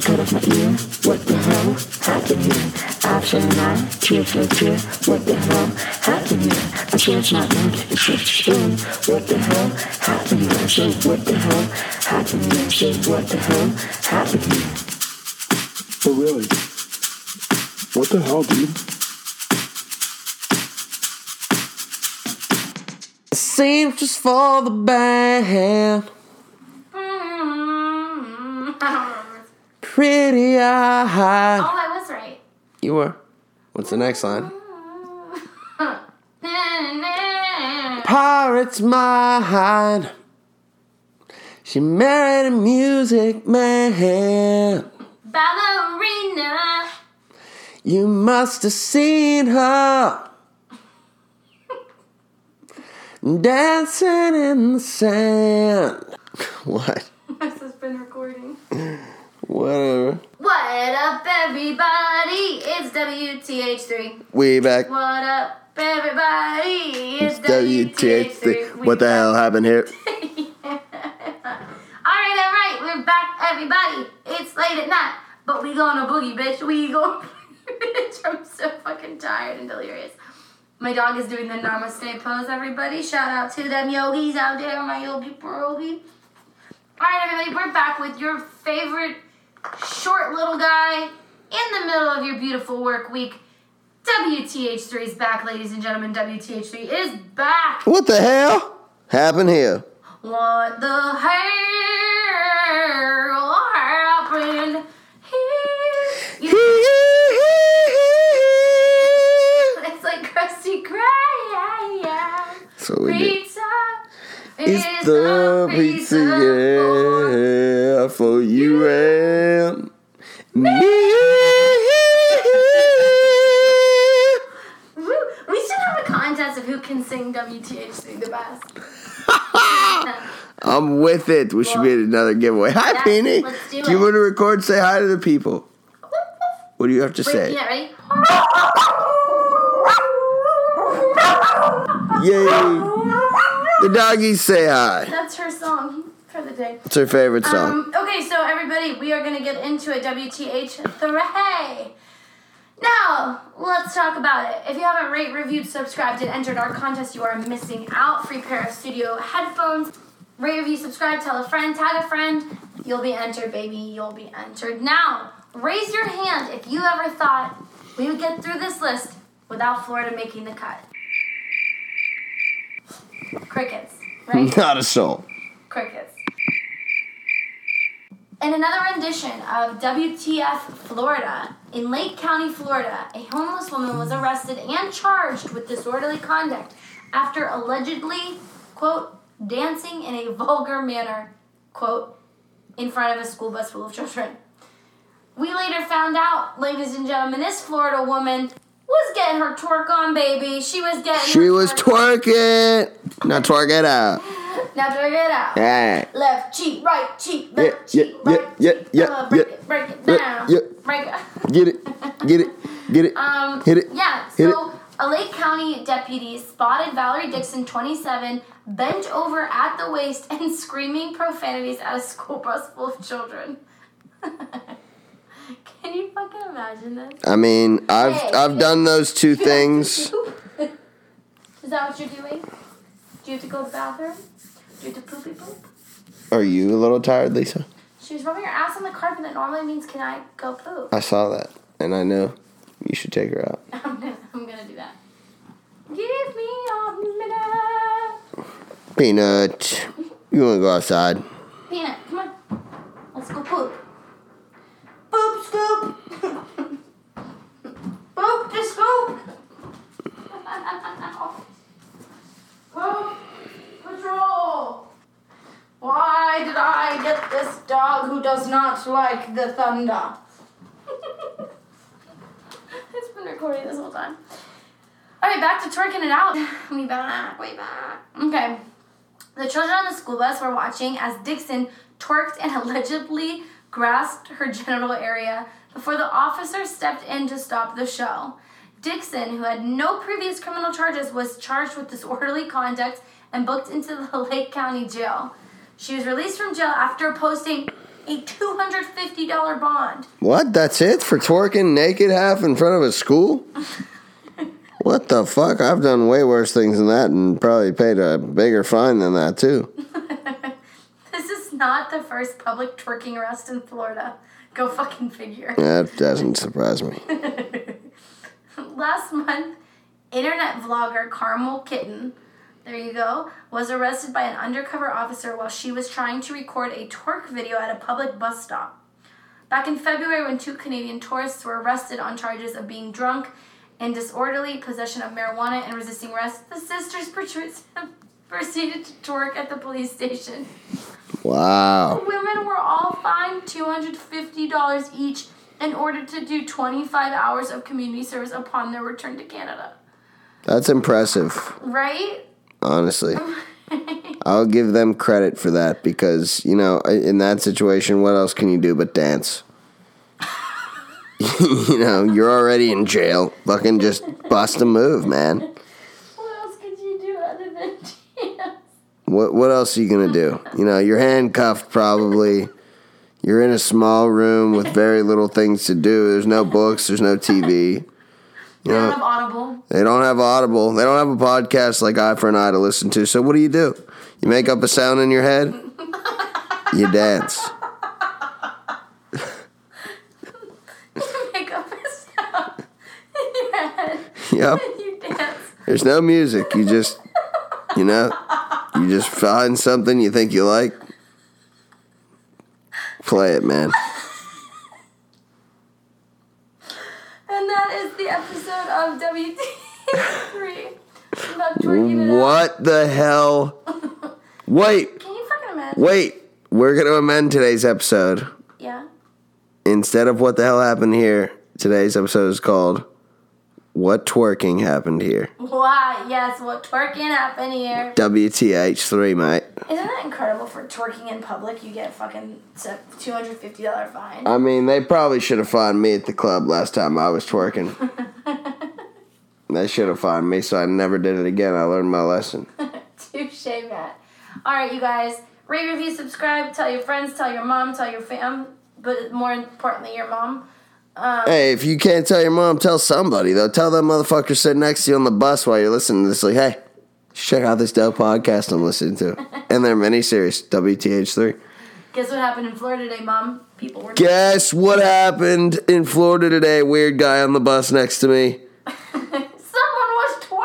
to cut off my ear. What the hell happened here? Option nine, tear for tear. What the hell happened here? I chance not mood, it's just spoon. What the hell happened here? I said, what the hell happened here? I said, what the hell happened here? Oh, really? What the hell, dude? Same just for the band. Mm, I don't remember. Pretty eye. Oh, I was right. You were. What's the next line? Pirate's mine. She married a music man. Ballerina. You must have seen her dancing in the sand. What? This has been recording. What everybody? It's WTH3. We back. What up, everybody? It's WTH3. What the hell happened here? alright, alright, we're back, everybody. It's late at night, but we gonna boogie, bitch. We gonna bitch. I'm so fucking tired and delirious. My dog is doing the namaste pose, everybody. Shout out to them yogis out there, my yogi pierogi. Alright, everybody, we're back with your favorite short little guy in the middle of your beautiful work week. WTH3 is back, ladies and gentlemen. WTH3 is back. What the hell happened here? What the hell happened here? It's like Krusty Krab. So we. Pizza. It's is the a pizza, yeah, for you and sing WTH3 the best. I'm with it. We should be at another giveaway. Hi, Yeah, Peony. let's do you want to record? Say hi to the people. What do you have to Wait, say? yeah, ready? Yay! The doggies say hi. That's her song for the day. What's her favorite song? Um, okay, so everybody, we are gonna get into a WTH three. Now, let's talk about it. If you haven't rate, reviewed, subscribed, and entered our contest, you are missing out. Free pair of studio headphones. Rate, review, subscribe, tell a friend, tag a friend. You'll be entered, baby. You'll be entered. Now, raise your hand if you ever thought we would get through this list without Florida making the cut. Crickets, right? Not a soul. Crickets. In another rendition of WTF Florida, in Lake County, Florida, a homeless woman was arrested and charged with disorderly conduct after allegedly, quote, dancing in a vulgar manner, quote, in front of a school bus full of children. We later found out, ladies and gentlemen, this Florida woman was getting her twerk on, baby. She was getting She was twerk twerking. Now twerk it out. Now twerk it out. Yeah. Left cheek, right cheek, Yeah, left cheek, yeah, right yeah, cheek. yeah, Uh, break yeah. it, break it Yeah, down. yeah. Break it. Get it. Get it. Get it. Um, Hit it. Yeah, Hit so a Lake County deputy spotted Valerie Dixon, 27, bent over at the waist and screaming profanities at a school bus full of children. Can you fucking imagine this? I mean, I've Hey. I've done those two things. Is that what you're doing? Do you have to go to the bathroom? Do have poopy poop? Are you a little tired, Lisa? She was rubbing her ass on the carpet. That normally means, can I go poop? I saw that, and I know you should take her out. I'm gonna, I'm gonna do that. Give me a minute. Peanut, you want to go outside? Peanut, come on. Let's go poop. Poop scoop. poop to scoop. poop patrol. Why did I get this dog does not like the thunder? it's been recording this whole time. Alright, back to twerking it out. We back, way back. Okay. The children on the school bus were watching as Dixon twerked and allegedly grasped her genital area before the officer stepped in to stop the show. Dixon, who had no previous criminal charges, was charged with disorderly conduct and booked into the Lake County Jail. She was released from jail after posting a $250 bond. What? That's it for twerking naked half in front of a school? what the fuck? I've done way worse things than that and probably paid a bigger fine than that too. This is not the first public twerking arrest in Florida. Go fucking figure. That doesn't surprise me. Last month, internet vlogger Carmel Kitten, there you go, was arrested by an undercover officer while she was trying to record a twerk video at a public bus stop. Back in February, when two Canadian tourists were arrested on charges of being drunk and disorderly, possession of marijuana, and resisting arrest, the sisters proceeded to twerk at the police station. Wow. The women were all fined $250 each in order to do 25 hours of community service upon their return to Canada. That's impressive, Right? Honestly. I'll give them credit for that because, you know, in that situation, what else can you do but dance? you know, you're already in jail. Fucking just bust a move, man. What else could you do other than dance? What what else are you gonna do? You know, you're handcuffed probably. You're in a small room with very little things to do. There's no books. There's no TV. You They don't have Audible. they don't have Audible. They don't have a podcast like Eye for an Eye to listen to. So what do you do? You make up a sound in your head. You dance. Make up a sound in your head. Yep. You dance. There's no music. You just, you know, you just find something you think you like. Play it, man. And that is the episode of WT3 about twerking it out. What the hell? Wait, Can you fucking imagine? wait. We're going to amend today's episode. Yeah. Instead of what the hell happened here, today's episode is called What Twerking Happened Here. Why? yes, what twerking happened here. WTH3, mate. Isn't that incredible for twerking in public? You get a fucking $250 fine. I mean, they probably should have fined me at the club last time I was twerking. they should have fined me, so I never did it again. I learned my lesson. Touche, Matt. All right, you guys. Rate, review, subscribe. Tell your friends. Tell your mom. Tell your fam. But more importantly, your mom. Um, hey, if you can't tell your mom, tell somebody, though. Tell that motherfucker sitting next to you on the bus while you're listening to this, like, hey, check out this dope podcast I'm listening to. and their miniseries, WTH3. Guess what happened in Florida today, mom? People were. Guess what happened in Florida today? Weird guy on the bus next to me.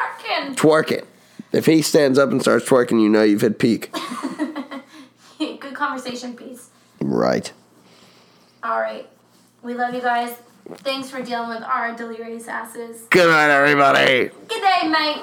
Twerking. Twerking. If he stands up and starts twerking, you know you've hit peak. Good conversation piece. Right. All right. We love you guys. Thanks for dealing with our delirious asses. Good night, everybody. Good day, mate.